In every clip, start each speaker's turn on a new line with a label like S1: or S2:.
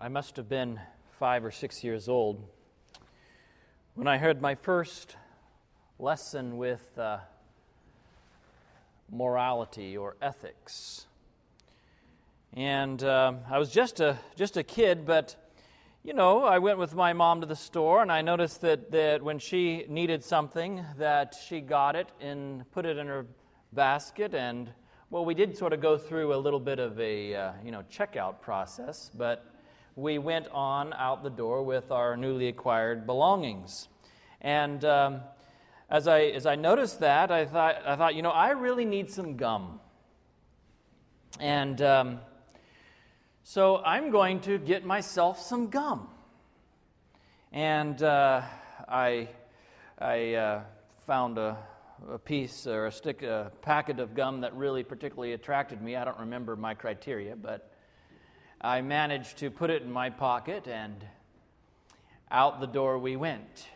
S1: I must have been five or six years old when I heard my first lesson with uh, morality or ethics. And uh, I was just a, just a kid, but you know, I went with my mom to the store and I noticed that, that when she needed something, that she got it and put it in her basket. And, well, we did sort of go through a little bit of a, uh, you know, checkout process, but we went on out the door with our newly acquired belongings. And um, as, I, as I noticed that, I thought, I thought, you know, I really need some gum. And um, so I'm going to get myself some gum. And uh, I, I uh, found a, a piece or a stick, a packet of gum that really particularly attracted me. I don't remember my criteria, but I managed to put it in my pocket, and out the door we went.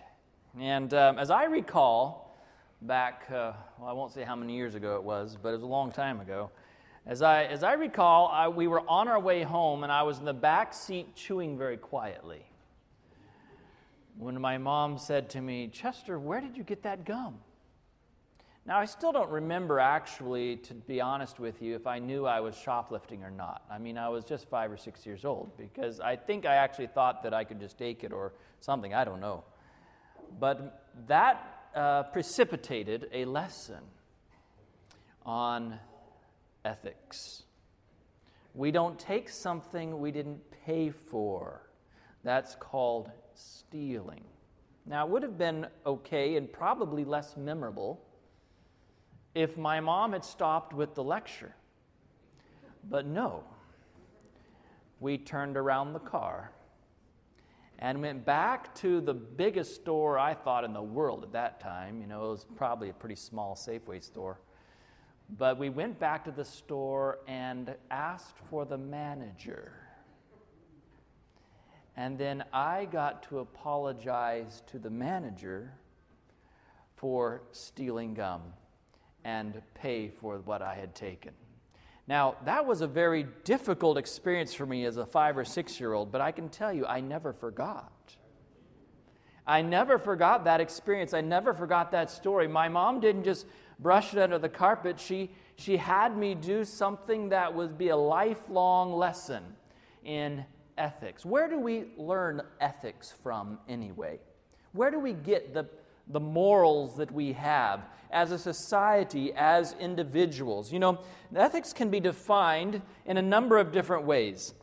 S1: And um, as I recall, back, uh, well, I won't say how many years ago it was, but it was a long time ago. As I, as I recall, I, we were on our way home, and I was in the back seat chewing very quietly. When my mom said to me, Chester, where did you get that gum? Now, I still don't remember actually, to be honest with you, if I knew I was shoplifting or not. I mean, I was just five or six years old because I think I actually thought that I could just take it or something. I don't know. But that uh, precipitated a lesson on ethics. We don't take something we didn't pay for. That's called stealing. Now, it would have been okay and probably less memorable if my mom had stopped with the lecture. But no, we turned around the car and went back to the biggest store I thought in the world at that time. You know, it was probably a pretty small Safeway store. But we went back to the store and asked for the manager. And then I got to apologize to the manager for stealing gum and pay for what I had taken. Now, that was a very difficult experience for me as a five or six year old, but I can tell you, I never forgot. I never forgot that experience. I never forgot that story. My mom didn't just brush it under the carpet, she, she had me do something that would be a lifelong lesson in ethics. Where do we learn ethics from anyway? Where do we get the the morals that we have as a society, as individuals. You know, ethics can be defined in a number of different ways.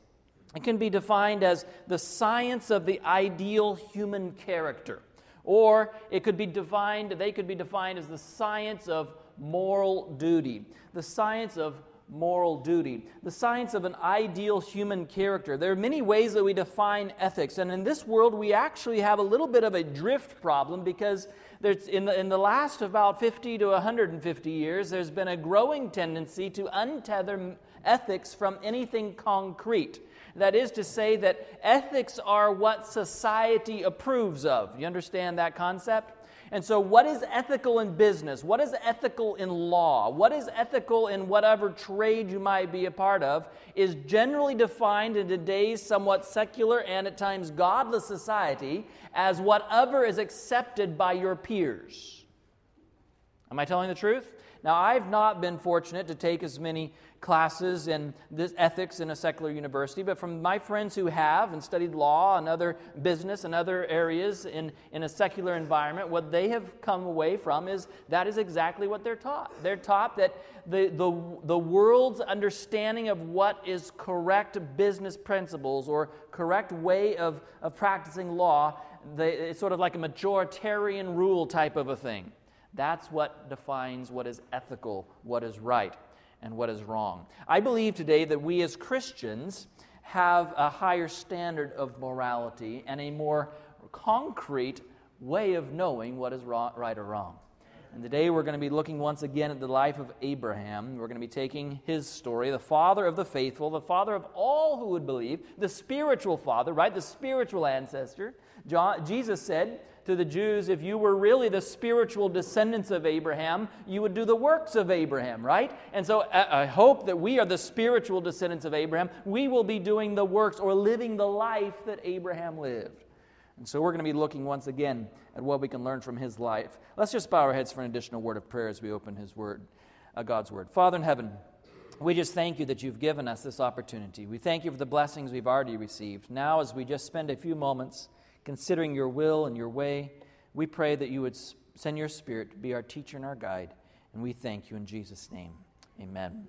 S1: It can be defined as the science of the ideal human character, or it could be defined, they could be defined as the science of moral duty, the science of moral duty, the science of an ideal human character. There are many ways that we define ethics, and in this world, we actually have a little bit of a drift problem because in, the, in the last about 50 to 150 years, there's been a growing tendency to untether ethics from anything concrete. That is to say, that ethics are what society approves of. You understand that concept? And so, what is ethical in business? What is ethical in law? What is ethical in whatever trade you might be a part of is generally defined in today's somewhat secular and at times godless society as whatever is accepted by your peers. Am I telling the truth? Now, I've not been fortunate to take as many classes in this ethics in a secular university, but from my friends who have and studied law and other business and other areas in, in a secular environment, what they have come away from is that is exactly what they're taught. They're taught that the, the, the world's understanding of what is correct business principles or correct way of, of practicing law, they, it's sort of like a majoritarian rule type of a thing. That's what defines what is ethical, what is right and what is wrong. I believe today that we as Christians have a higher standard of morality and a more concrete way of knowing what is right or wrong. And today we're going to be looking once again at the life of Abraham. We're going to be taking his story, the father of the faithful, the father of all who would believe, the spiritual father, right? The spiritual ancestor. John, Jesus said to the Jews, if you were really the spiritual descendants of Abraham, you would do the works of Abraham, right? And so I hope that we are the spiritual descendants of Abraham. We will be doing the works or living the life that Abraham lived. And so we're going to be looking once again at what we can learn from his life. Let's just bow our heads for an additional word of prayer as we open his word, uh, God's word. Father in heaven, we just thank you that you've given us this opportunity. We thank you for the blessings we've already received. Now, as we just spend a few moments considering your will and your way, we pray that you would send your spirit to be our teacher and our guide. And we thank you in Jesus' name. Amen.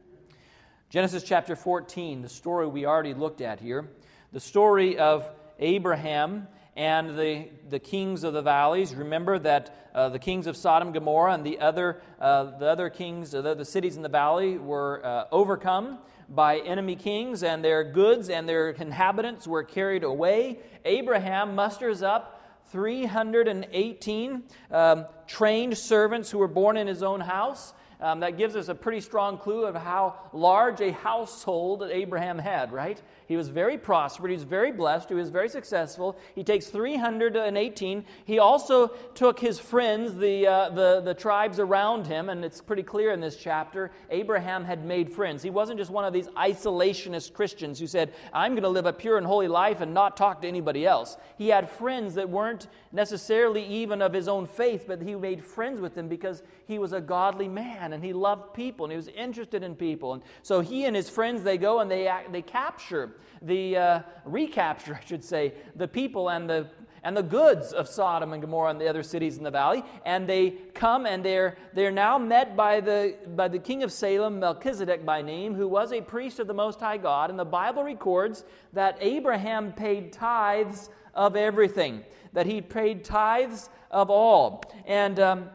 S1: Genesis chapter 14, the story we already looked at here, the story of Abraham and the, the kings of the valleys. Remember that uh, the kings of Sodom, Gomorrah, and the other, uh, the other kings, the, the cities in the valley, were uh, overcome by enemy kings, and their goods and their inhabitants were carried away. Abraham musters up 318 um, trained servants who were born in his own house. Um, that gives us a pretty strong clue of how large a household that Abraham had, right? He was very prosperous. He was very blessed. He was very successful. He takes 318. He also took his friends, the, uh, the, the tribes around him, and it's pretty clear in this chapter. Abraham had made friends. He wasn't just one of these isolationist Christians who said, I'm going to live a pure and holy life and not talk to anybody else. He had friends that weren't necessarily even of his own faith, but he made friends with them because he was a godly man and he loved people and he was interested in people. And so he and his friends, they go and they, they capture the uh, recapture, I should say, the people and the and the goods of Sodom and Gomorrah and the other cities in the valley. And they come and they're, they're now met by the, by the king of Salem, Melchizedek by name, who was a priest of the Most High God. And the Bible records that Abraham paid tithes of everything, that he paid tithes of all. And um,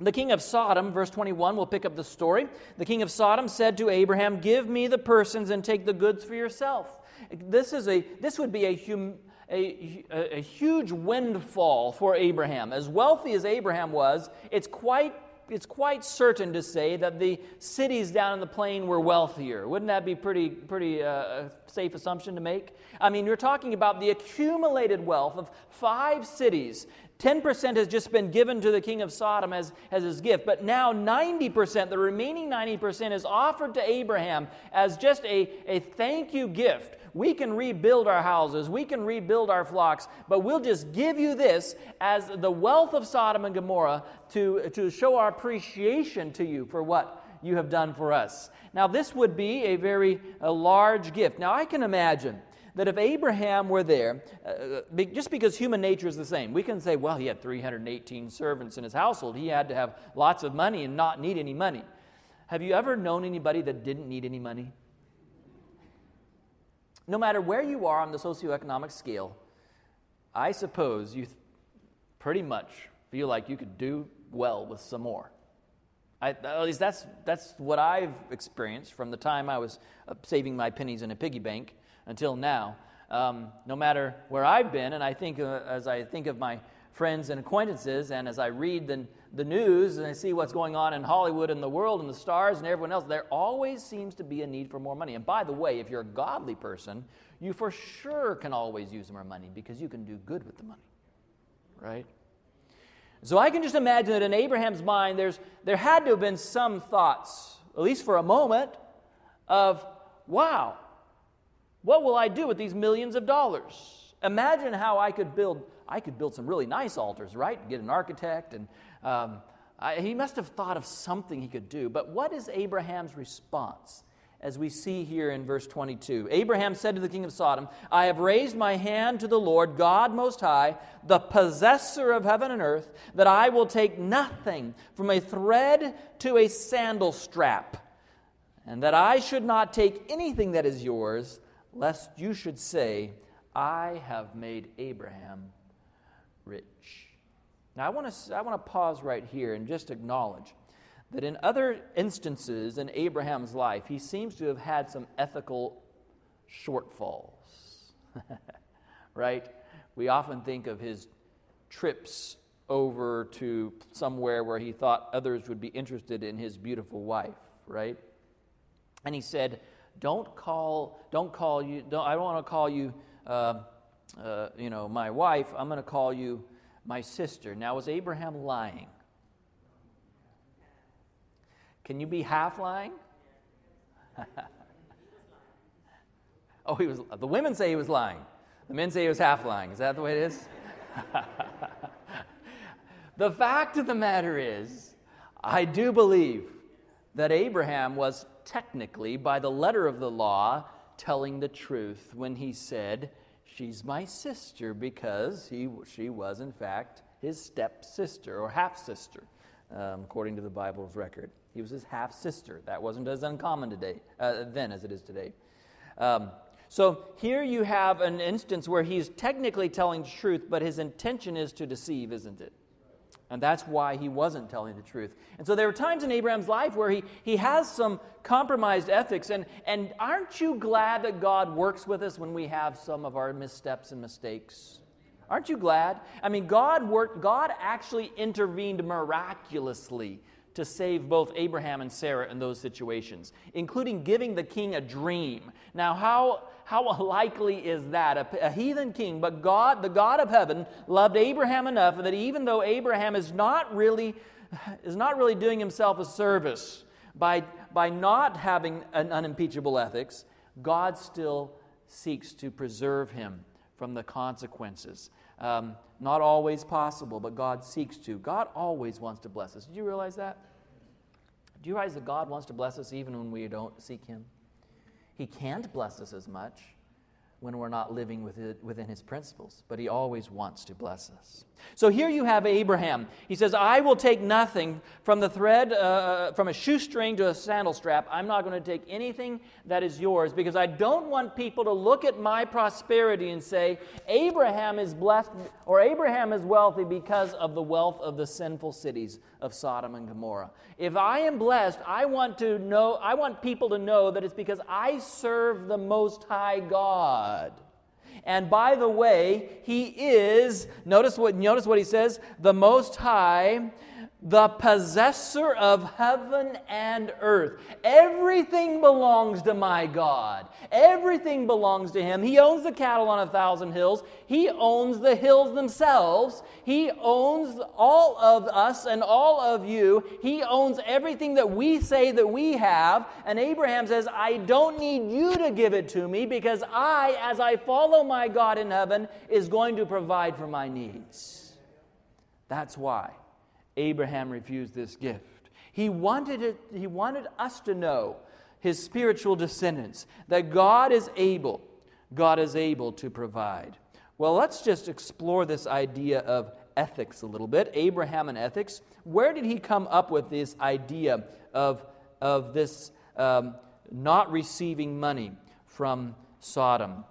S1: the king of Sodom, verse 21, we'll pick up the story. The king of Sodom said to Abraham, Give me the persons and take the goods for yourself. This, is a, this would be a, hum, a, a, huge windfall for Abraham. As wealthy as Abraham was, it's quite it's quite certain to say that the cities down in the plain were wealthier. Wouldn't that be pretty pretty uh, safe assumption to make? I mean, you're talking about the accumulated wealth of five cities 10% has just been given to the king of Sodom as, as his gift, but now 90%, the remaining 90%, is offered to Abraham as just a, a thank you gift. We can rebuild our houses, we can rebuild our flocks, but we'll just give you this as the wealth of Sodom and Gomorrah to, to show our appreciation to you for what you have done for us. Now, this would be a very a large gift. Now, I can imagine that if Abraham were there, uh, just because human nature is the same, we can say, well, he had 318 servants in his household. He had to have lots of money and not need any money. Have you ever known anybody that didn't need any money? No matter where you are on the socioeconomic scale, I suppose you th- pretty much feel like you could do well with some more. I, at least that's, that's what I've experienced from the time I was uh, saving my pennies in a piggy bank until now. Um, no matter where I've been, and I think uh, as I think of my friends and acquaintances, and as I read the, the news and I see what's going on in Hollywood and the world and the stars and everyone else, there always seems to be a need for more money. And by the way, if you're a godly person, you for sure can always use more money because you can do good with the money, right? So I can just imagine that in Abraham's mind, there's, there had to have been some thoughts, at least for a moment, of, wow, what will I do with these millions of dollars? Imagine how I could build. I could build some really nice altars, right? Get an architect, and um, I, he must have thought of something he could do. But what is Abraham's response? As we see here in verse 22, Abraham said to the king of Sodom, I have raised my hand to the Lord, God Most High, the possessor of heaven and earth, that I will take nothing from a thread to a sandal strap, and that I should not take anything that is yours lest you should say, I have made Abraham rich. Now, I want to I want to pause right here and just acknowledge that in other instances in Abraham's life, he seems to have had some ethical shortfalls. right? We often think of his trips over to somewhere where he thought others would be interested in his beautiful wife, right? And he said, "Don't call, don't call you. Don't, I don't want to call you, uh, uh, you know, my wife. I'm going to call you my sister." Now, was Abraham lying? Can you be half lying? oh, he was. The women say he was lying. The men say he was half lying. Is that the way it is? the fact of the matter is, I do believe that Abraham was technically, by the letter of the law, telling the truth when he said, She's my sister, because he, she was, in fact, his stepsister or half sister, um, according to the Bible's record. He was his half sister. That wasn't as uncommon today, uh, then as it is today. Um, so here you have an instance where he's technically telling the truth, but his intention is to deceive, isn't it? And that's why he wasn't telling the truth. And so there were times in Abraham's life where he, he has some compromised ethics. And, and aren't you glad that God works with us when we have some of our missteps and mistakes? Aren't you glad? I mean, God worked, God actually intervened miraculously to save both Abraham and Sarah in those situations, including giving the king a dream. Now, how, how likely is that? A, a, heathen king, but God, the God of heaven, loved Abraham enough that even though Abraham is not really, is not really doing himself a service by, by not having an unimpeachable ethics, God still seeks to preserve him from the consequences. Um, not always possible, but God seeks to. God always wants to bless us. Did you realize that? Do you realize that God wants to bless us even when we don't seek Him? He can't bless us as much when we're not living within his principles, but he always wants to bless us. So here you have Abraham. He says, I will take nothing from the thread, uh, uh, from a shoestring to a sandal strap. I'm not going to take anything that is yours because I don't want people to look at my prosperity and say, Abraham is blessed or Abraham is wealthy because of the wealth of the sinful cities of Sodom and Gomorrah. If I am blessed, I want to know, I want people to know that it's because I serve the Most High God. And by the way, he is, notice what, notice what he says, the Most High the possessor of heaven and earth. Everything belongs to my God. Everything belongs to Him. He owns the cattle on a thousand hills. He owns the hills themselves. He owns all of us and all of you. He owns everything that we say that we have. And Abraham says, I don't need you to give it to me because I, as I follow my God in heaven, is going to provide for my needs. That's why. Abraham refused this gift. He wanted, it, he wanted us to know, his spiritual descendants, that God is able, God is able to provide. Well, let's just explore this idea of ethics a little bit. Abraham and ethics. Where did he come up with this idea of, of this um, not receiving money from Sodom?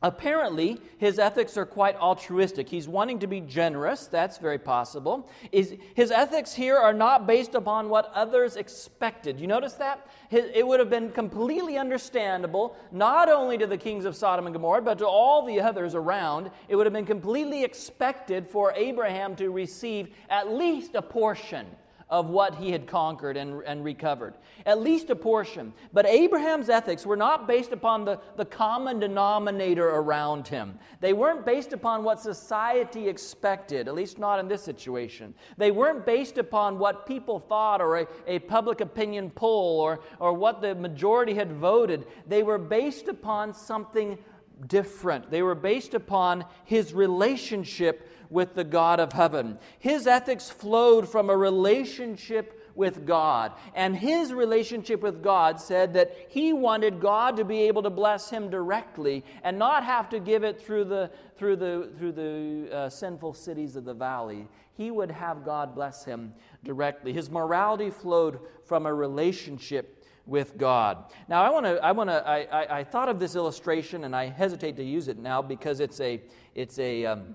S1: Apparently, his ethics are quite altruistic. He's wanting to be generous. That's very possible. His ethics here are not based upon what others expected. You notice that? It would have been completely understandable, not only to the kings of Sodom and Gomorrah, but to all the others around. It would have been completely expected for Abraham to receive at least a portion of what he had conquered and, and recovered, at least a portion. But Abraham's ethics were not based upon the, the common denominator around him. They weren't based upon what society expected, at least not in this situation. They weren't based upon what people thought or a, a public opinion poll or, or what the majority had voted. They were based upon something different. They were based upon his relationship with the God of heaven. His ethics flowed from a relationship with God. And his relationship with God said that he wanted God to be able to bless him directly and not have to give it through the, through the, through the uh, sinful cities of the valley. He would have God bless him directly. His morality flowed from a relationship with God. Now, I want to, I want to, I, I, I, thought of this illustration and I hesitate to use it now because it's a, it's a, um,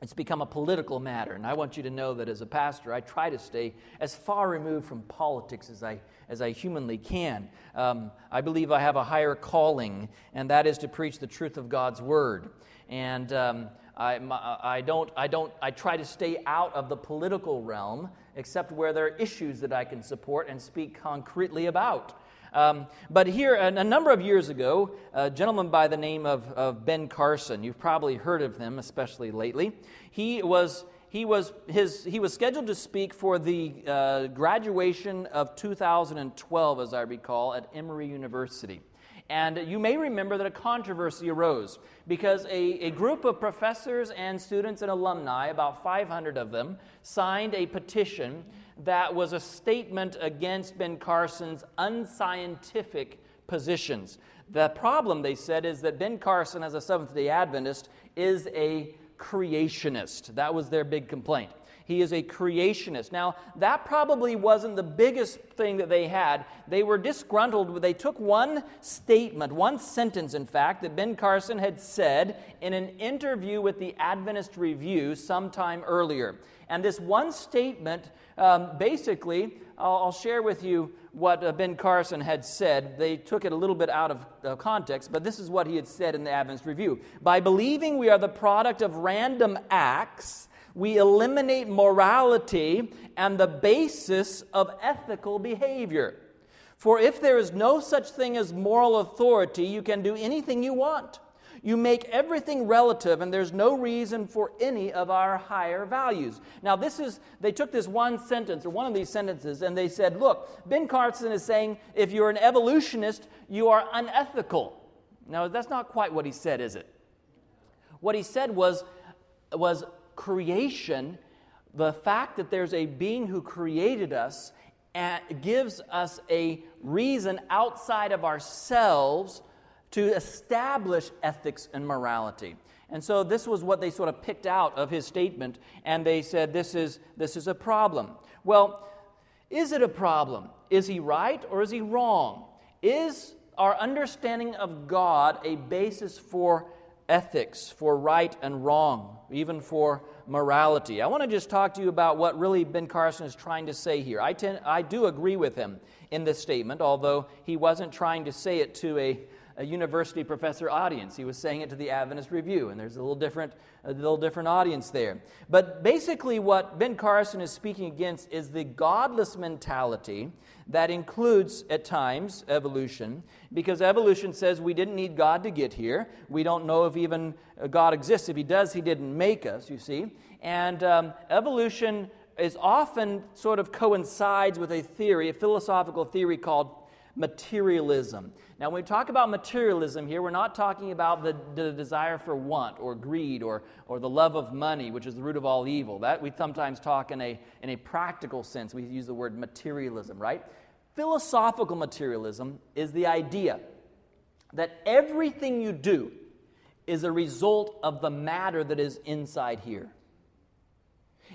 S1: it's become a political matter. And I want you to know that as a pastor, I try to stay as far removed from politics as I, as I humanly can. Um, I believe I have a higher calling, and that is to preach the truth of God's word. And um, I, my, I, don't, I, don't, I try to stay out of the political realm, except where there are issues that I can support and speak concretely about. Um, but here, a, a, number of years ago, a gentleman by the name of, of Ben Carson, you've probably heard of him, especially lately, he was he was, his, he was scheduled to speak for the uh, graduation of 2012, as I recall, at Emory University. And you may remember that a controversy arose because a, a group of professors and students and alumni, about 500 of them, signed a petition that was a statement against Ben Carson's unscientific positions. The problem, they said, is that Ben Carson, as a Seventh day Adventist, is a creationist. That was their big complaint. He is a creationist. Now, that probably wasn't the biggest thing that they had. They were disgruntled. They took one statement, one sentence, in fact, that Ben Carson had said in an interview with the Adventist Review sometime earlier. And this one statement um, basically, I'll, I'll, share with you what uh, Ben Carson had said. They took it a little bit out of uh, context, but this is what he had said in the Adventist Review. By believing we are the product of random acts, we eliminate morality and the basis of ethical behavior. For if there is no such thing as moral authority, you can do anything you want. You make everything relative, and there's no reason for any of our higher values. Now, this is, they took this one sentence, or one of these sentences, and they said, Look, Ben Carson is saying if you're an evolutionist, you are unethical. Now, that's not quite what he said, is it? What he said was, was creation, the fact that there's a being who created us gives us a reason outside of ourselves to establish ethics and morality. And so this was what they sort of picked out of his statement, and they said, This is, this is a problem. Well, is it a problem? Is he right or is he wrong? Is our understanding of God a basis for ethics, for right and wrong, even for morality. I want to just talk to you about what really Ben Carson is trying to say here. I, tend, I do agree with him in this statement, although he wasn't trying to say it to a, a university professor audience. He was saying it to the Adventist Review, and there's a little different, a little different audience there. But basically, what Ben Carson is speaking against is the godless mentality that includes, at times, evolution, because evolution says we didn't need God to get here. We don't know if even uh, God exists. If He does, He didn't make us, you see. And um, evolution is often sort of coincides with a theory, a philosophical theory called materialism. Now, when we talk about materialism here, we're not talking about the, the, desire for want or greed or, or the love of money, which is the root of all evil. That we sometimes talk in a, in a practical sense. We use the word materialism, right? Philosophical materialism is the idea that everything you do is a result of the matter that is inside here.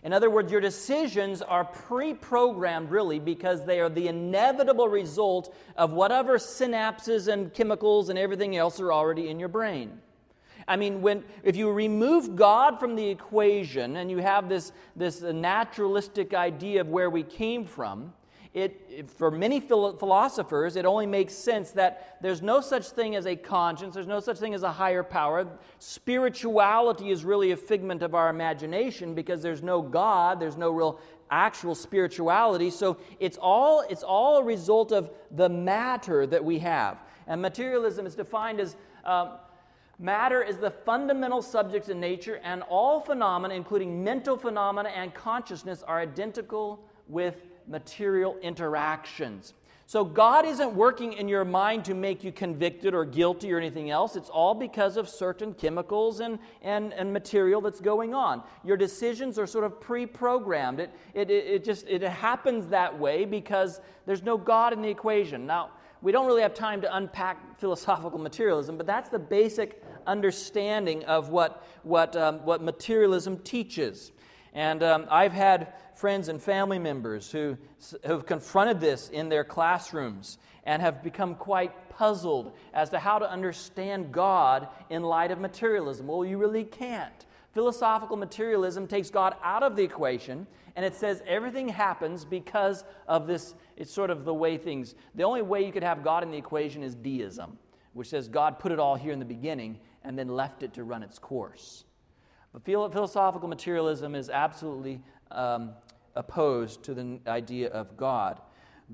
S1: In other words, your decisions are pre programmed really because they are the inevitable result of whatever synapses and chemicals and everything else are already in your brain. I mean, when, if you remove God from the equation and you have this, this naturalistic idea of where we came from, it, for many philosophers, it only makes sense that there's no such thing as a conscience, there's no such thing as a higher power. Spirituality is really a figment of our imagination because there's no God, there's no real actual spirituality. So it's all, it's all a result of the matter that we have. And materialism is defined as. Um, Matter is the fundamental subject in nature, and all phenomena, including mental phenomena and consciousness, are identical with material interactions. So, God isn't working in your mind to make you convicted or guilty or anything else. It's all because of certain chemicals and, and, and material that's going on. Your decisions are sort of pre programmed. It, it, it just it happens that way because there's no God in the equation. Now, we don't really have time to unpack philosophical materialism, but that's the basic understanding of what, what, um, what materialism teaches. And um, I've had friends and family members who have confronted this in their classrooms and have become quite puzzled as to how to understand God in light of materialism. Well, you really can't. Philosophical materialism takes God out of the equation and it says everything happens because of this. It's sort of the way things, the only way you could have God in the equation is deism, which says God put it all here in the beginning and then left it to run its course. But philosophical materialism is absolutely um, opposed to the idea of God.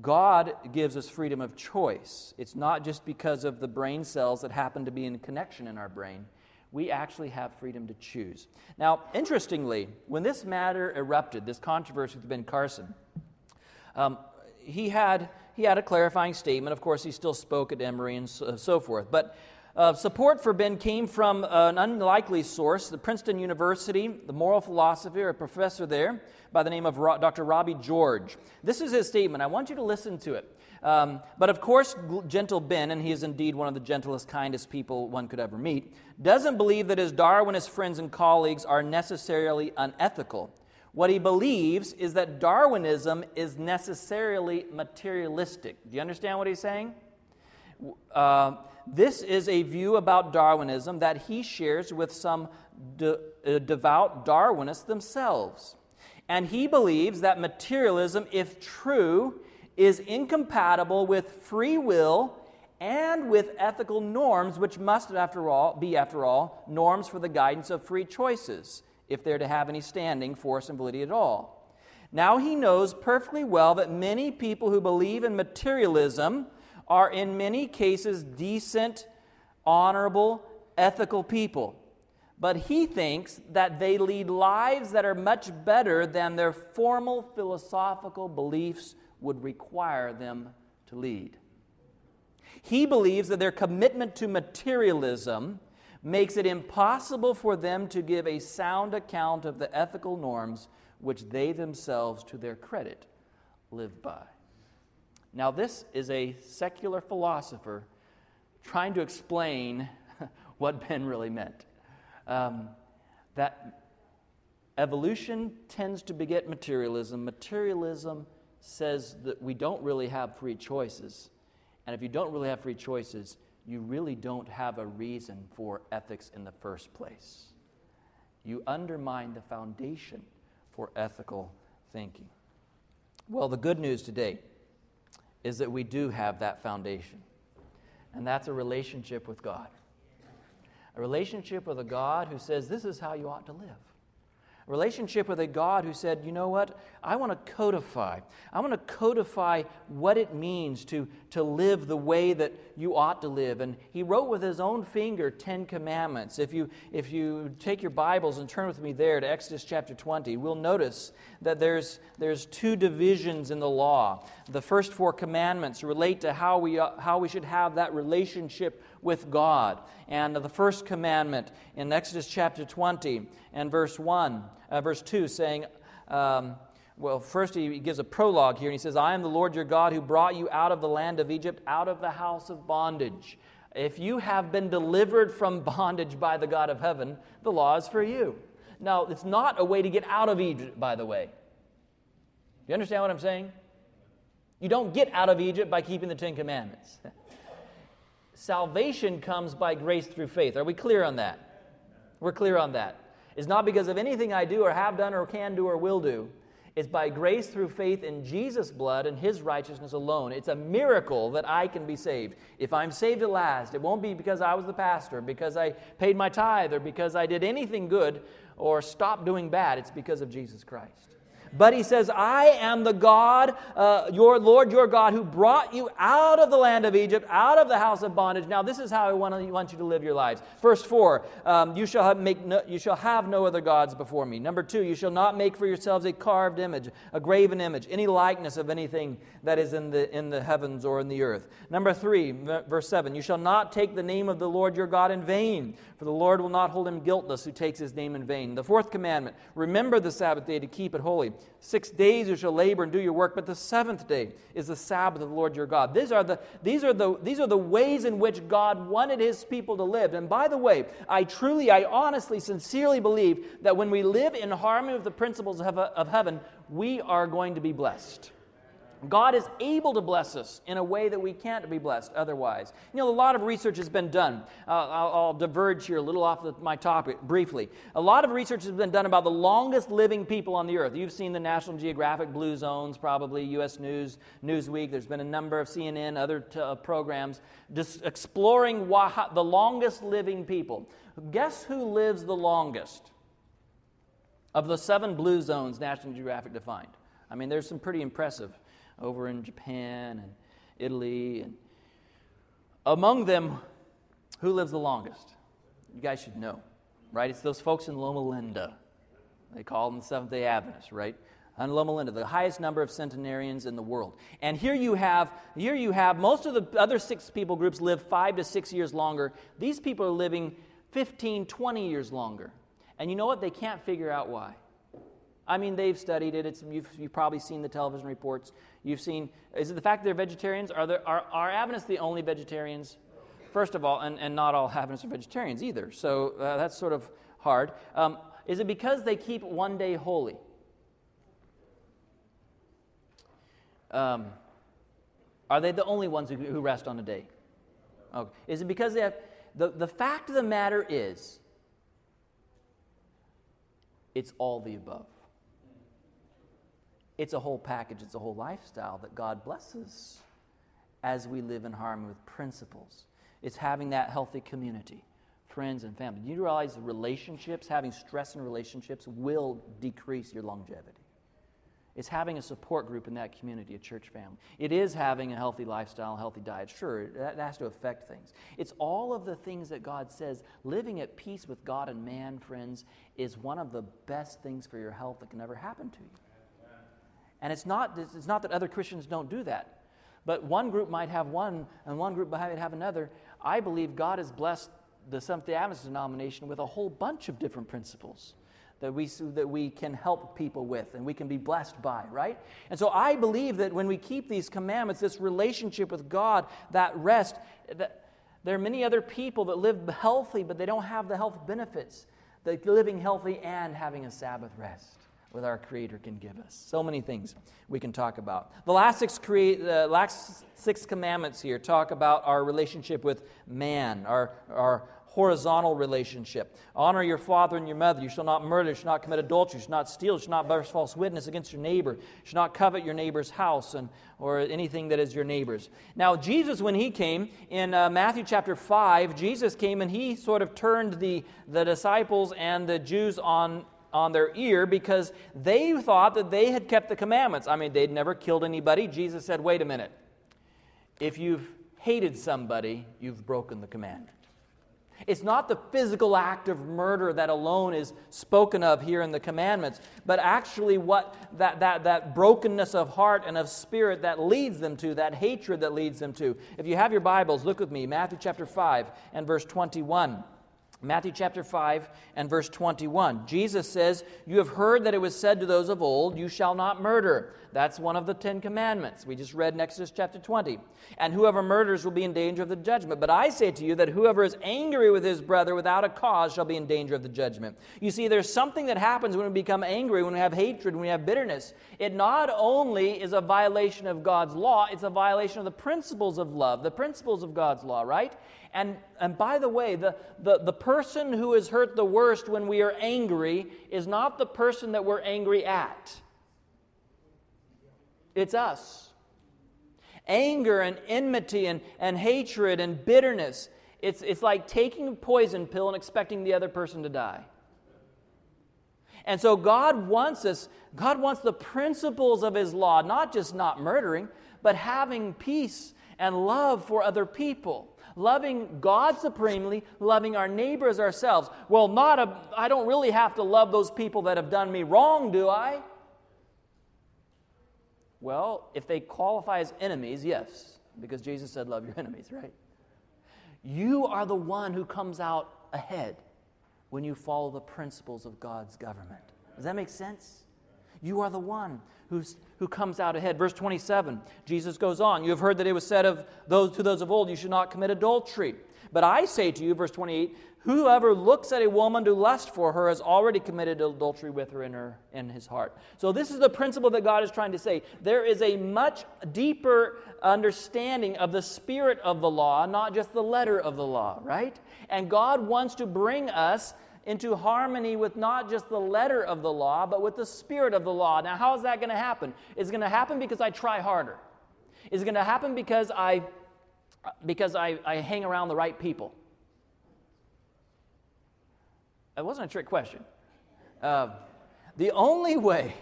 S1: God gives us freedom of choice. It's not just because of the brain cells that happen to be in connection in our brain. We actually have freedom to choose. Now, interestingly, when this matter erupted, this controversy with Ben Carson, um, he, had, he had a clarifying statement. Of course, he still spoke at Emory and so, so forth. But uh, support for Ben came from an unlikely source, the Princeton University, the moral philosopher, a professor there by the name of Dr. Robbie George. This is his statement. I want you to listen to it. Um, but of course, gentle Ben, and he is indeed one of the gentlest, kindest people one could ever meet, doesn't believe that his Darwinist friends and colleagues are necessarily unethical. What he believes is that Darwinism is necessarily materialistic. Do you understand what he's saying? Uh, this is a view about Darwinism that he shares with some de- uh, devout Darwinists themselves. And he believes that materialism, if true, is incompatible with free will and with ethical norms, which must, after all, be, after all, norms for the guidance of free choices, if they're to have any standing, force, and validity at all. Now he knows perfectly well that many people who believe in materialism are in many cases decent, honorable, ethical people. But he thinks that they lead lives that are much better than their formal philosophical beliefs would require them to lead. He believes that their commitment to materialism makes it impossible for them to give a sound account of the ethical norms which they themselves, to their credit, live by. Now, this is a secular philosopher trying to explain what Ben really meant. Um, that evolution tends to beget materialism. Materialism says that we don't really have free choices. And if you don't really have free choices, you really don't have a reason for ethics in the first place. You undermine the foundation for ethical thinking. Well, the good news today is that we do have that foundation, and that's a relationship with God. A relationship with a God who says, This is how you ought to live relationship with a God who said, you know what? I want to codify. I want to codify what it means to, to live the way that you ought to live. And he wrote with his own finger Ten Commandments. If you, if you take your Bibles and turn with me there to Exodus chapter 20, we'll notice that there's, there's two divisions in the law. The first four commandments relate to how we, how we should have that relationship with God. And the first commandment in Exodus chapter 20 and verse 1, uh, verse 2, saying, um, well, first he gives a prologue here and he says, I am the Lord your God who brought you out of the land of Egypt, out of the house of bondage. If you have been delivered from bondage by the God of heaven, the law is for you. Now, it's not a way to get out of Egypt, by the way. You understand what I'm saying? You don't get out of Egypt by keeping the Ten Commandments. Salvation comes by grace through faith. Are we clear on that? We're clear on that. It's not because of anything I do or have done or can do or will do. It's by grace through faith in Jesus' blood and his righteousness alone. It's a miracle that I can be saved. If I'm saved at last, it won't be because I was the pastor, because I paid my tithe, or because I did anything good or stopped doing bad. It's because of Jesus Christ. But he says, I am the God, uh, your Lord, your God, who brought you out of the land of Egypt, out of the house of bondage. Now, this is how I want, want you to live your lives. Verse 4 um, you, shall have make no, you shall have no other gods before me. Number 2 you shall not make for yourselves a carved image, a graven image, any likeness of anything that is in the, in the heavens or in the earth. Number 3, verse 7 you shall not take the name of the Lord your God in vain, for the Lord will not hold him guiltless who takes his name in vain. The fourth commandment remember the Sabbath day to keep it holy. Six days you shall labor and do your work, but the seventh day is the Sabbath of the Lord your God. These are the, these are the, these are the ways in which God wanted his people to live. And by the way, I truly, I honestly, sincerely believe that when we live in harmony with the principles of, of heaven, we are going to be blessed. God is able to bless us in a way that we can't be blessed otherwise. You know, a lot of research has been done. Uh, I'll, I'll, diverge here a little off the, my topic briefly. A lot of research has been done about the longest living people on the earth. You've seen the National Geographic Blue Zones, probably U.S. News, Newsweek. There's been a number of CNN, other t- uh, programs, just exploring why, the longest living people. Guess who lives the longest? Of the seven blue zones National Geographic defined, I mean, there's some pretty impressive over in Japan and Italy. And among them, who lives the longest? You guys should know, right? It's those folks in Loma Linda. They call them the Seventh day Adventists, right? On Loma Linda, the highest number of centenarians in the world. And here you have, here you have, most of the other six people groups live five to six years longer. These people are living 15, 20 years longer. And you know what? They can't figure out why. I mean, they've studied it. It's, you've, you've probably seen the television reports. You've seen, is it the fact that they're vegetarians? Are, there, are, are Adventists the only vegetarians? First of all, and, and not all Adventists are vegetarians either. So uh, that's sort of hard. Um, is it because they keep one day holy? Um, are they the only ones who, who rest on a day? Okay. Is it because they have. The, the fact of the matter is, it's all the above. It's a whole package, it's a whole lifestyle that God blesses as we live in harmony with principles. It's having that healthy community, friends and family. You realize relationships, having stress in relationships, will decrease your longevity. It's having a support group in that community, a church family. It is having a healthy lifestyle, a healthy diet. Sure, that has to affect things. It's all of the things that God says. Living at peace with God and man, friends, is one of the best things for your health that can ever happen to you. And it's not, it's not that other Christians don't do that, but one group might have one and one group might have another. I believe God has blessed the Seventh day Adventist denomination with a whole bunch of different principles that we, that we can help people with and we can be blessed by, right? And so I believe that when we keep these commandments, this relationship with God, that rest, that there are many other people that live healthy, but they don't have the health benefits that living healthy and having a Sabbath rest with our Creator can give us. So many things we can talk about. The last six, create, uh, last six commandments here talk about our relationship with man, our, our horizontal relationship. Honor your father and your mother. You shall not murder. You shall not commit adultery. You shall not steal. You shall not bear false witness against your neighbor. You shall not covet your neighbor's house and, or anything that is your neighbor's. Now, Jesus, when he came in uh, Matthew chapter 5, Jesus came and he sort of turned the, the disciples and the Jews on on their ear because they thought that they had kept the commandments. I mean, they'd never killed anybody. Jesus said, wait a minute. If you've hated somebody, you've broken the commandment. It's not the physical act of murder that alone is spoken of here in the commandments, but actually what that, that, that brokenness of heart and of spirit that leads them to, that hatred that leads them to. If you have your Bibles, look with me, Matthew chapter 5 and verse 21. Matthew chapter 5 and verse 21. Jesus says, You have heard that it was said to those of old, You shall not murder. That's one of the Ten Commandments. We just read in Exodus chapter 20. And whoever murders will be in danger of the judgment. But I say to you that whoever is angry with his brother without a cause shall be in danger of the judgment. You see, there's something that happens when we become angry, when we have hatred, when we have bitterness. It not only is a violation of God's law, it's a violation of the principles of love, the principles of God's law, right? And, and by the way, the, the, the person who is hurt the worst when we are angry is not the person that we're angry at, it's us. Anger and enmity and, and hatred and bitterness, it's, it's like taking a poison pill and expecting the other person to die. And so God wants us, God wants the principles of His law, not just not murdering, but having peace and love for other people loving God supremely, loving our neighbors ourselves. Well, not a, I don't really have to love those people that have done me wrong, do I? Well, if they qualify as enemies, yes, because Jesus said, Love your enemies, right? You are the one who comes out ahead when you follow the principles of God's government. Does that make sense? You are the one who's, who comes out ahead. Verse 27, Jesus goes on, You have heard that it was said of those to those of old, You should not commit adultery. But I say to you, verse 28, Whoever looks at a woman to lust for her has already committed adultery with her in, her in his heart. So, this is the principle that God is trying to say. There is a much deeper understanding of the spirit of the law, not just the letter of the law, right? And God wants to bring us into harmony with not just the letter of the law, but with the spirit of the law. Now, how is that going to happen? It's going to happen because I try harder. It's going to happen because I because I, I hang around the right people. It wasn't a trick question. Uh, The only way,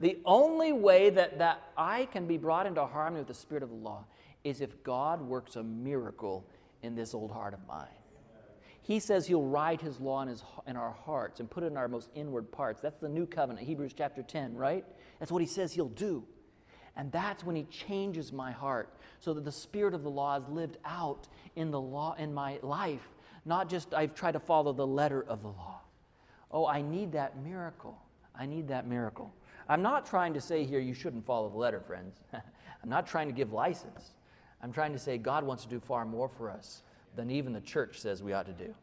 S1: the only way that, that I can be brought into harmony with the Spirit of the law is if God works a miracle in this old heart of mine. He says he'll write his law in, his, in our hearts and put it in our most inward parts. That's the new covenant, Hebrews chapter 10, right? That's what he says he'll do. And that's when he changes my heart so that the spirit of the law is lived out in the law in my life, not just I've tried to follow the letter of the law. Oh, I need that miracle. I need that miracle. I'm not trying to say here you shouldn't follow the letter, friends. I'm not trying to give license. I'm trying to say God wants to do far more for us than even the church says we ought to do,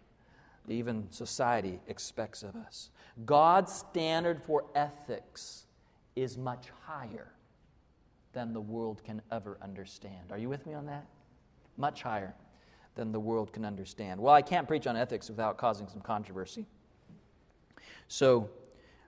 S1: even society expects of us. God's standard for ethics is much higher than the world can ever understand. Are you with me on that? Much higher than the world can understand. Well, I can't preach on ethics without causing some controversy. So,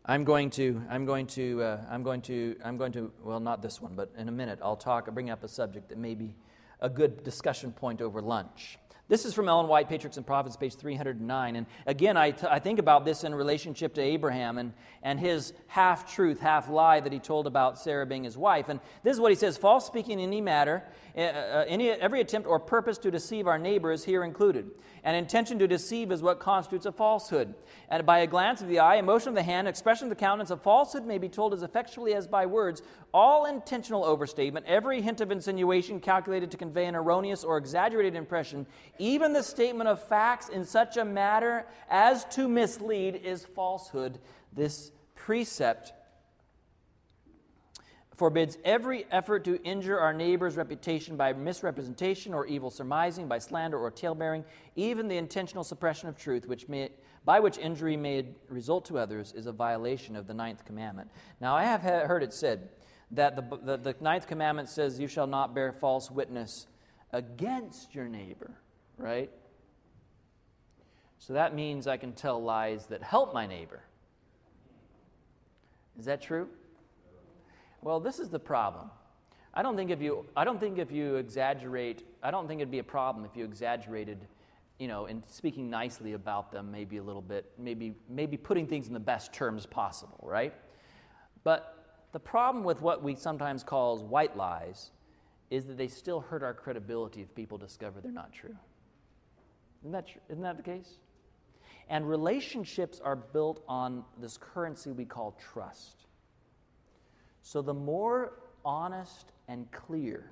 S1: I'm going to, I'm going to, uh, I'm going to, I'm going to, well, not this one, but in a minute, I'll talk, I'll bring up a subject that may be a good discussion point over lunch. This is from Ellen White, Patriarchs and Prophets, page 309. And again, I, t- I think about this in relationship to Abraham and, and his half truth, half lie that he told about Sarah being his wife. And this is what he says False speaking in any matter, uh, any, every attempt or purpose to deceive our neighbor is here included. An intention to deceive is what constitutes a falsehood. And by a glance of the eye, a motion of the hand, expression of the countenance, a falsehood may be told as effectually as by words. All intentional overstatement, every hint of insinuation calculated to convey an erroneous or exaggerated impression, even the statement of facts in such a matter as to mislead, is falsehood. This precept forbids every effort to injure our neighbor's reputation by misrepresentation or evil surmising, by slander or talebearing, even the intentional suppression of truth, which may, by which injury may result to others, is a violation of the ninth commandment. Now, I have heard it said that the, the, the ninth commandment says, You shall not bear false witness against your neighbor, right? So that means I can tell lies that help my neighbor. Is that true? Well, this is the problem. I don't think if you I don't think if you exaggerate, I don't think it'd be a problem if you exaggerated, you know, in speaking nicely about them maybe a little bit, maybe maybe putting things in the best terms possible, right? But the problem with what we sometimes call white lies is that they still hurt our credibility if people discover they're not true. Isn't that, isn't that the case? And relationships are built on this currency we call trust. So the more honest and clear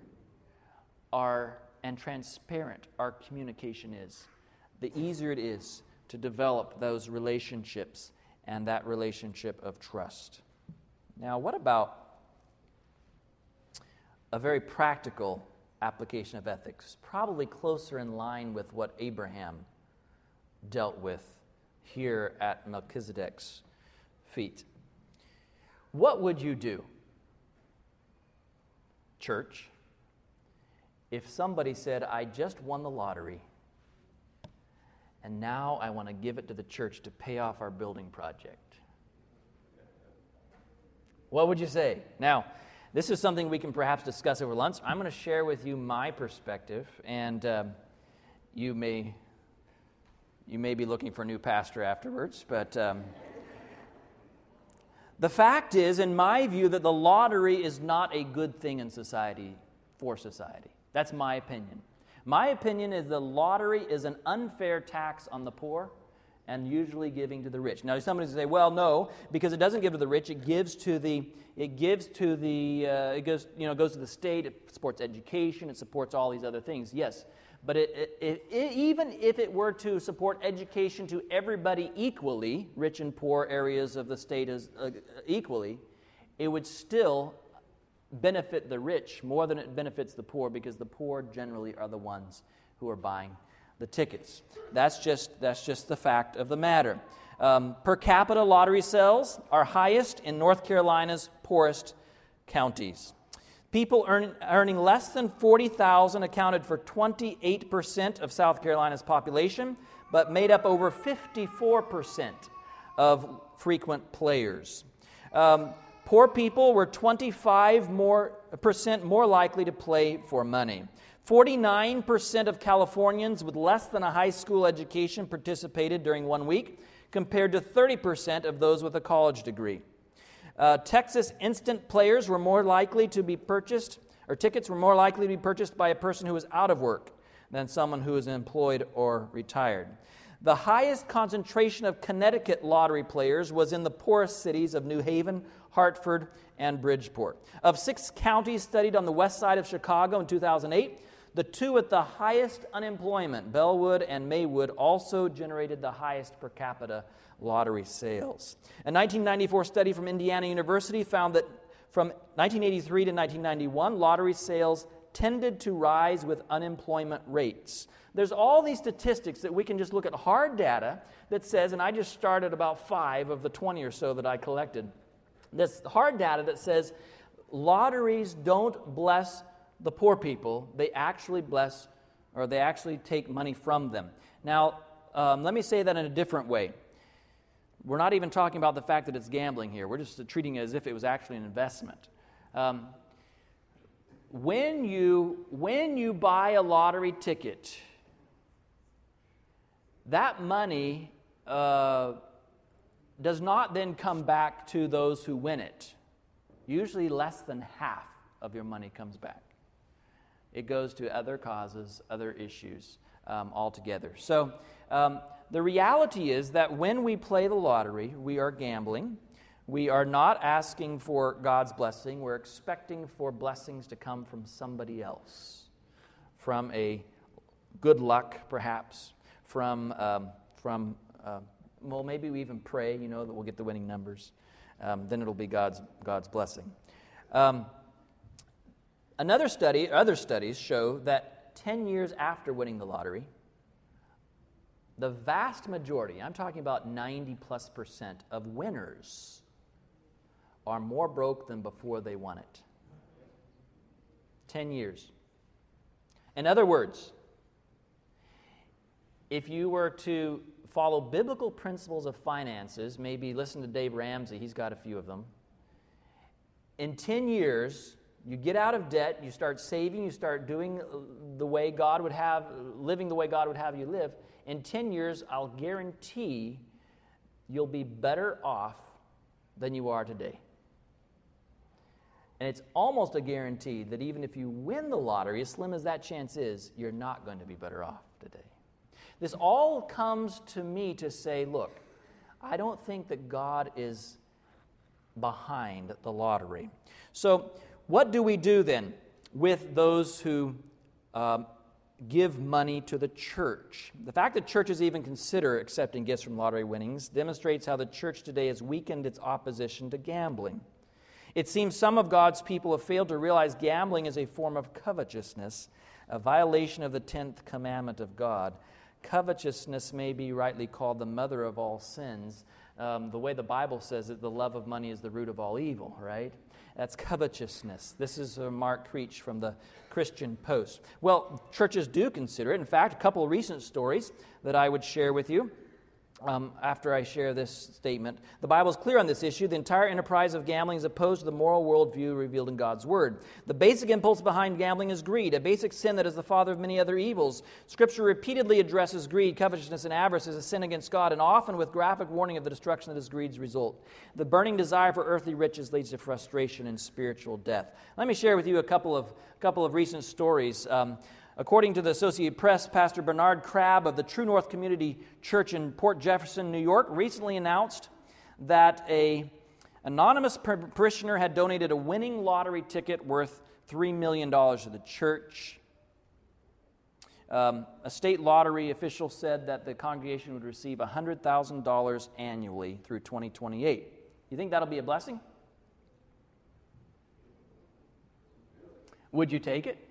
S1: our and transparent our communication is, the easier it is to develop those relationships and that relationship of trust. Now, what about a very practical application of ethics? Probably closer in line with what Abraham dealt with here at Melchizedek's feet. What would you do? church, if somebody said, I just won the lottery and now I want to give it to the church to pay off our building project, what would you say? Now, this is something we can perhaps discuss over lunch. I'm going to share with you my perspective, and um, you may you may be looking for a new pastor afterwards, but. Um, the fact is, in my view, that the lottery is not a good thing in society for society. That's my opinion. My opinion is the lottery is an unfair tax on the poor and usually giving to the rich. Now, somebody say, "Well, no, because it doesn't give to the rich; it gives to the it gives to the uh, it goes you know goes to the state. It supports education. It supports all these other things. Yes, but it, it, it, even if it were to support education to everybody equally, rich and poor areas of the state as, uh, equally, it would still benefit the rich more than it benefits the poor because the poor generally are the ones who are buying the tickets. That's just, that's just the fact of the matter. Um, per capita lottery sales are highest in North Carolina's poorest counties. People earn, earning less than 40,000 accounted for 28% of South Carolina's population, but made up over 54% of frequent players. Um, poor people were 25 more percent more likely to play for money. 49% of Californians with less than a high school education participated during one week, compared to 30% of those with a college degree. Uh, Texas instant players were more likely to be purchased, or tickets were more likely to be purchased by a person who was out of work than someone who is employed or retired. The highest concentration of Connecticut lottery players was in the poorest cities of New Haven, Hartford, and Bridgeport. Of six counties studied on the west side of Chicago in 2008, the two with the highest unemployment, Bellwood and Maywood, also generated the highest per capita lottery sales. A 1994 study from Indiana University found that from 1983 to 1991, lottery sales tended to rise with unemployment rates. There's all these statistics that we can just look at hard data that says, and I just started about five of the 20 or so that I collected. This hard data that says lotteries don't bless the poor people, they actually bless or they actually take money from them. Now, um, let me say that in a different way. We're not even talking about the fact that it's gambling here. We're just treating it as if it was actually an investment. Um, when you when you buy a lottery ticket, that money uh, does not then come back to those who win it. Usually, less than half of your money comes back. It goes to other causes, other issues um, altogether. So, um, the reality is that when we play the lottery, we are gambling. We are not asking for God's blessing. We're expecting for blessings to come from somebody else, from a good luck, perhaps, from, um, from uh, well, maybe we even pray, you know, that we'll get the winning numbers. Um, then it'll be God's, God's blessing. Um, another study, other studies show that 10 years after winning the lottery, the vast majority, I'm talking about 90 plus percent of winners, are more broke than before they won it. 10 years. In other words, if you were to follow biblical principles of finances, maybe listen to Dave Ramsey, he's got a few of them. In 10 years, you get out of debt, you start saving, you start doing the way God would have, living the way God would have you live. In 10 years, I'll guarantee you'll be better off than you are today. And it's almost a guarantee that even if you win the lottery, as slim as that chance is, you're not going to be better off today. This all comes to me to say, look, I don't think that God is behind the lottery. So, what do we do then with those who um, give money to the church? The fact that churches even consider accepting gifts from lottery winnings demonstrates how the church today has weakened its opposition to gambling. It seems some of God's people have failed to realize gambling is a form of covetousness, a violation of the 10th commandment of God. Covetousness may be rightly called the mother of all sins. Um, the way the Bible says it, the love of money is the root of all evil, right? That's covetousness. This is Mark Creech from the Christian Post. Well, churches do consider it. In fact, a couple recent stories that I would share with you um, after I share this statement. The Bible is clear on this issue. The entire enterprise of gambling is opposed to the moral worldview revealed in God's Word. The basic impulse behind gambling is greed, a basic sin that is the father of many other evils. Scripture repeatedly addresses greed, covetousness, and avarice as a sin against God, and often with graphic warning of the destruction that is greed's result. The burning desire for earthly riches leads to frustration and spiritual death. Let me share with you a couple of, couple of recent stories. Um, According to the Associated Press, Pastor Bernard Crabb of the True North Community Church in Port Jefferson, New York, recently announced that a anonymous parishioner had donated a winning lottery ticket worth $3 million to the church. Um, a state lottery official said that the congregation would receive $100,000 annually through 2028. You think that'll be a blessing? Would you take it?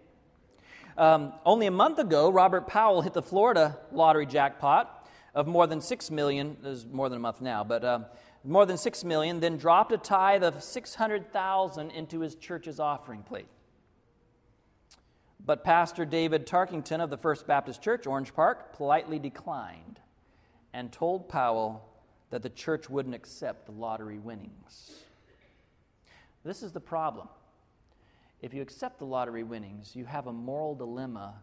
S1: Um, only a month ago, Robert Powell hit the Florida lottery jackpot of more than six million. There's more than a month now, but uh, more than six million. Then dropped a tithe of six hundred thousand into his church's offering plate. But Pastor David Tarkington of the First Baptist Church, Orange Park, politely declined and told Powell that the church wouldn't accept the lottery winnings. This is the problem. If you accept the lottery winnings, you have a moral dilemma.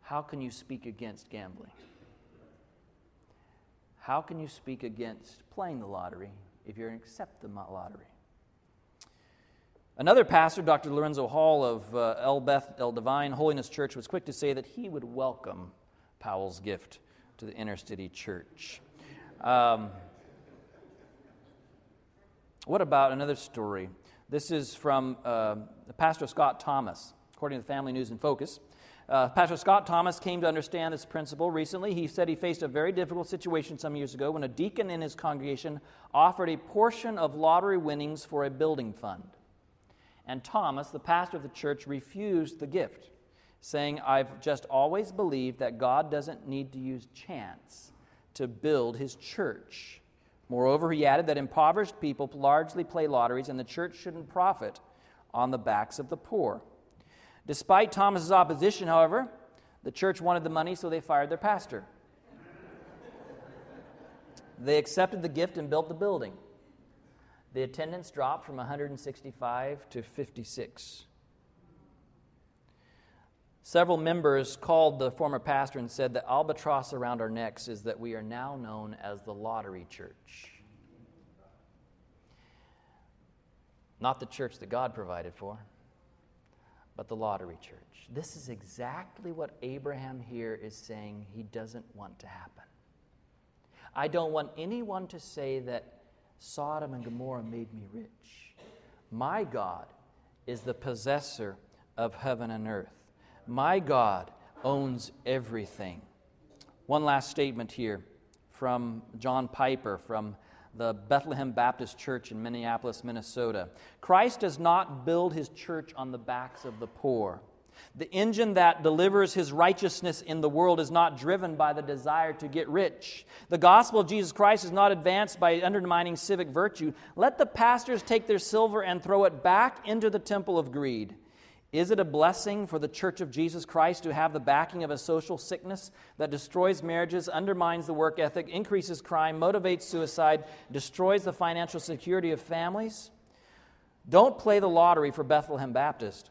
S1: How can you speak against gambling? How can you speak against playing the lottery if you accept the lottery? Another pastor, Dr. Lorenzo Hall of uh, El Beth El Divine Holiness Church, was quick to say that he would welcome Powell's gift to the inner city church. Um, what about another story? This is from uh, Pastor Scott Thomas, according to Family News and Focus. Uh, Pastor Scott Thomas came to understand this principle recently. He said he faced a very difficult situation some years ago when a deacon in his congregation offered a portion of lottery winnings for a building fund. And Thomas, the pastor of the church, refused the gift, saying, I've just always believed that God doesn't need to use chance to build his church. Moreover, he added that impoverished people largely play lotteries and the church shouldn't profit on the backs of the poor. Despite Thomas's opposition, however, the church wanted the money, so they fired their pastor. they accepted the gift and built the building. The attendance dropped from 165 to 56. Several members called the former pastor and said, The albatross around our necks is that we are now known as the lottery church. Not the church that God provided for, but the lottery church. This is exactly what Abraham here is saying he doesn't want to happen. I don't want anyone to say that Sodom and Gomorrah made me rich. My God is the possessor of heaven and earth. My God owns everything. One last statement here from John Piper from the Bethlehem Baptist Church in Minneapolis, Minnesota. Christ does not build his church on the backs of the poor. The engine that delivers his righteousness in the world is not driven by the desire to get rich. The gospel of Jesus Christ is not advanced by undermining civic virtue. Let the pastors take their silver and throw it back into the temple of greed. Is it a blessing for the Church of Jesus Christ to have the backing of a social sickness that destroys marriages, undermines the work ethic, increases crime, motivates suicide, destroys the financial security of families? Don't play the lottery for Bethlehem Baptist.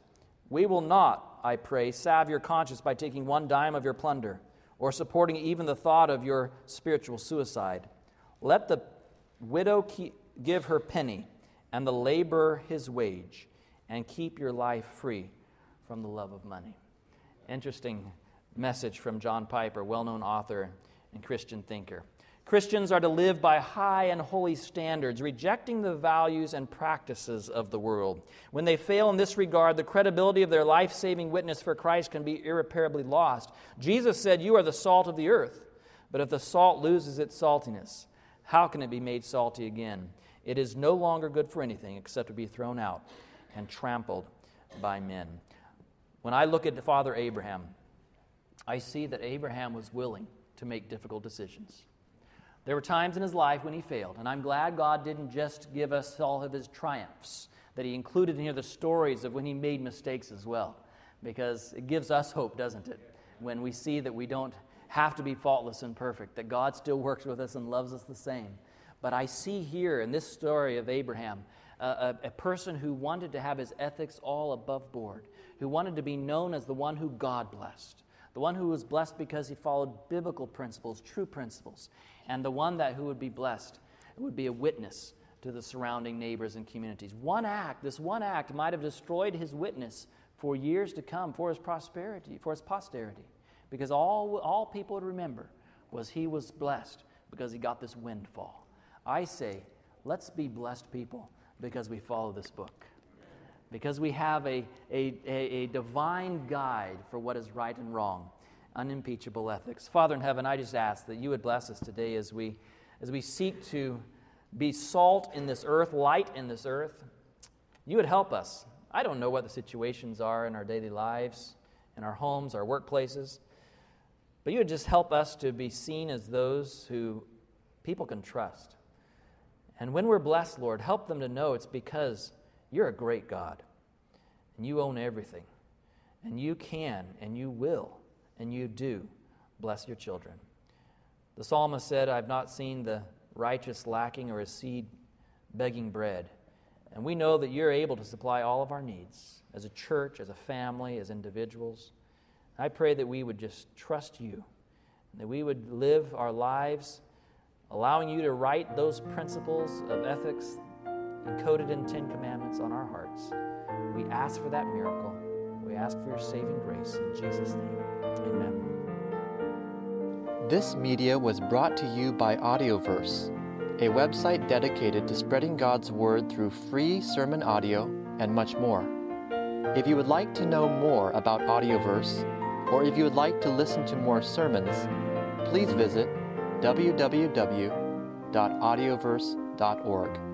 S1: We will not, I pray, salve your conscience by taking one dime of your plunder or supporting even the thought of your spiritual suicide. Let the widow give her penny and the laborer his wage and keep your life free from the love of money. Interesting message from John Piper, well known author and Christian thinker. Christians are to live by high and holy standards, rejecting the values and practices of the world. When they fail in this regard, the credibility of their life saving witness for Christ can be irreparably lost. Jesus said, You are the salt of the earth. But if the salt loses its saltiness, how can it be made salty again? It is no longer good for anything except to be thrown out and trampled by men. When I look at Father Abraham, I see that Abraham was willing to make difficult decisions. There were times in his life when he failed, and I'm glad God didn't just give us all of his triumphs, that he included in here the stories of when he made mistakes as well, because it gives us hope, doesn't it? When we see that we don't have to be faultless and perfect, that God still works with us and loves us the same. But I see here in this story of Abraham a, a, person who wanted to have his ethics all above board, who wanted to be known as the one who God blessed, the one who was blessed because he followed biblical principles, true principles, and the one that who would be blessed would be a witness to the surrounding neighbors and communities. One act, this one act, might have destroyed his witness for years to come, for his prosperity, for his posterity, because all, all people would remember was he was blessed because he got this windfall. I say, let's be blessed people because we follow this book. Because we have a, a, a, divine guide for what is right and wrong, unimpeachable ethics. Father in heaven, I just ask that you would bless us today as we, as we seek to be salt in this earth, light in this earth. You would help us. I don't know what the situations are in our daily lives, in our homes, our workplaces, but you would just help us to be seen as those who people can trust. And when we're blessed, Lord, help them to know it's because you're a great God and you own everything. And you can and you will and you do bless your children. The psalmist said, I've not seen the righteous lacking or his seed begging bread. And we know that you're able to supply all of our needs as a church, as a family, as individuals. I pray that we would just trust you, that we would live our lives allowing you to write those principles of ethics encoded in Ten Commandments on our hearts. We ask for that miracle. We ask for your saving grace. In Jesus' name, amen.
S2: This media was brought to you by Audioverse, a website dedicated to spreading God's Word through free sermon audio and much more. If you would like to know more about Audioverse, or if you would like to listen to more sermons, please visit www.audioverse.org.